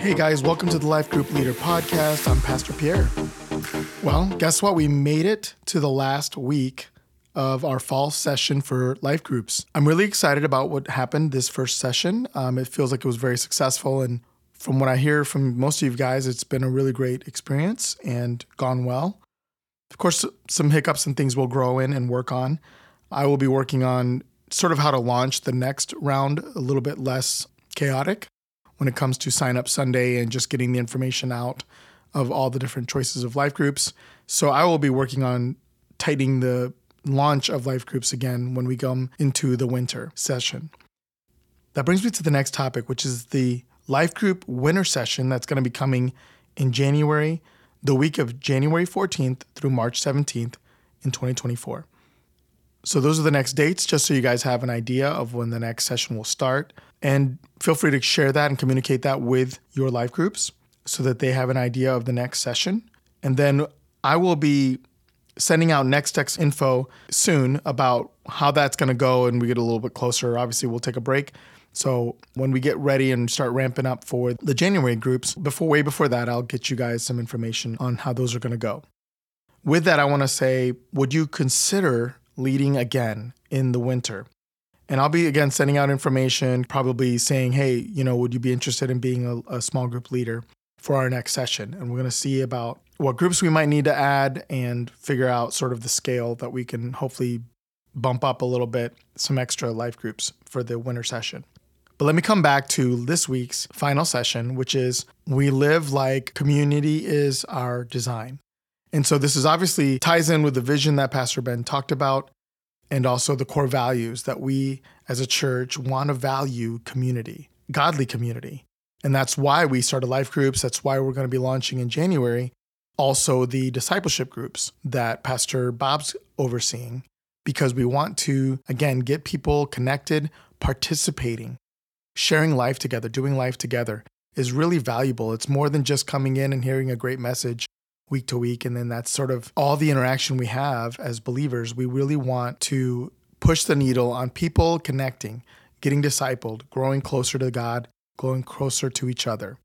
Hey guys, welcome to the Life Group Leader Podcast. I'm Pastor Pierre. Well, guess what? We made it to the last week of our fall session for life groups. I'm really excited about what happened this first session. Um, it feels like it was very successful. And from what I hear from most of you guys, it's been a really great experience and gone well. Of course, some hiccups and things we'll grow in and work on. I will be working on sort of how to launch the next round a little bit less chaotic when it comes to sign up Sunday and just getting the information out of all the different choices of life groups. So I will be working on tightening the launch of life groups again when we come into the winter session. That brings me to the next topic, which is the life group winter session that's going to be coming in January, the week of January 14th through March 17th in 2024. So those are the next dates, just so you guys have an idea of when the next session will start. And feel free to share that and communicate that with your life groups so that they have an idea of the next session. And then I will be sending out next steps info soon about how that's going to go and we get a little bit closer. Obviously, we'll take a break. So when we get ready and start ramping up for the January groups, before way before that, I'll get you guys some information on how those are going to go. With that, I want to say, would you consider leading again in the winter? And I'll be again sending out information, probably saying, hey, you know, would you be interested in being a, a small group leader for our next session? And we're going to see about what groups we might need to add and figure out sort of the scale that we can hopefully bump up a little bit, some extra life groups for the winter session. But let me come back to this week's final session, which is we live like community is our design. And so this is obviously ties in with the vision that Pastor Ben talked about and also the core values that we as a church want to value community, godly community. And that's why we started life groups. That's why we're going to be launching in January also the discipleship groups that Pastor Bob's overseeing, because we want to, again, get people connected, participating, sharing life together, doing life together is really valuable. It's more than just coming in and hearing a great message week to week. And then that's sort of all the interaction we have as believers. We really want to push the needle on people connecting, getting discipled, growing closer to God, growing closer to each other.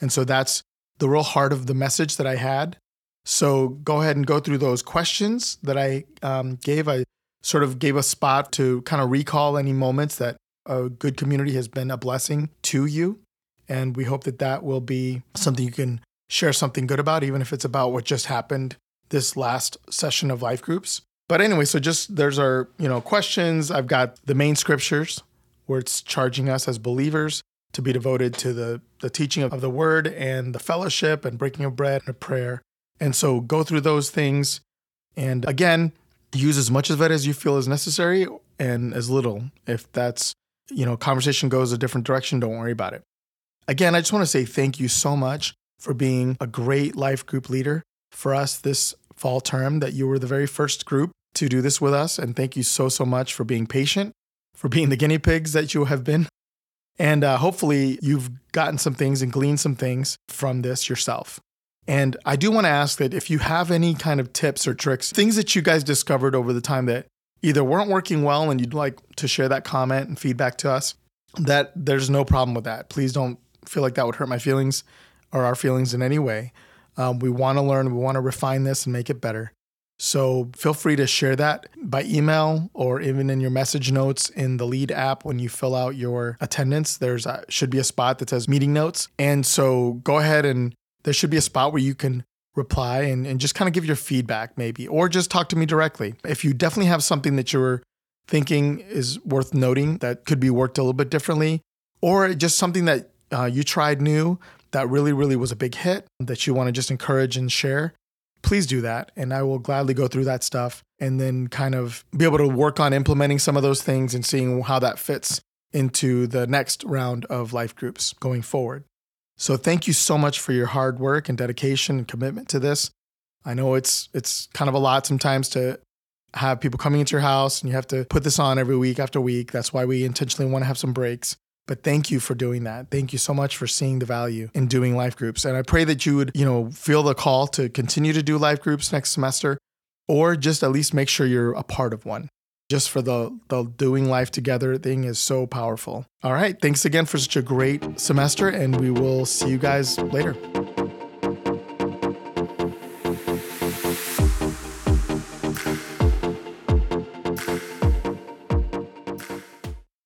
And so that's the real heart of the message that I had. So go ahead and go through those questions that I um, gave. I sort of gave a spot to kind of recall any moments that a good community has been a blessing to you. And we hope that that will be something you can share something good about, even if it's about what just happened this last session of life groups. But anyway, so just there's our, you know, questions. I've got the main scriptures where it's charging us as believers to be devoted to the, the teaching of the word and the fellowship and breaking of bread and prayer. And so go through those things. And again, use as much of it as you feel is necessary and as little. If that's, you know, conversation goes a different direction, don't worry about it. Again, I just want to say thank you so much for being a great life group leader for us this fall term, that you were the very first group to do this with us. And thank you so, so much for being patient, for being the guinea pigs that you have been. And uh, hopefully, you've gotten some things and gleaned some things from this yourself. And I do want to ask that if you have any kind of tips or tricks, things that you guys discovered over the time that either weren't working well and you'd like to share that comment and feedback to us, that there's no problem with that. Please don't feel like that would hurt my feelings or our feelings in any way. Um, we want to learn, we want to refine this and make it better. So feel free to share that by email or even in your message notes in the Lead app when you fill out your attendance. There's a, should be a spot that says meeting notes, and so go ahead and there should be a spot where you can reply and, and just kind of give your feedback maybe, or just talk to me directly. If you definitely have something that you're thinking is worth noting that could be worked a little bit differently, or just something that uh, you tried new that really, really was a big hit that you want to just encourage and share, please do that. And I will gladly go through that stuff and then kind of be able to work on implementing some of those things and seeing how that fits into the next round of life groups going forward. So thank you so much for your hard work and dedication and commitment to this. I know it's it's kind of a lot sometimes to have people coming into your house and you have to put this on every week after week. That's why we intentionally want to have some breaks. But thank you for doing that. Thank you so much for seeing the value in doing life groups. And I pray that you would, you know, feel the call to continue to do life groups next semester or just at least make sure you're a part of one. just for the the doing life together thing is so powerful. All right, thanks again for such a great semester and we will see you guys later.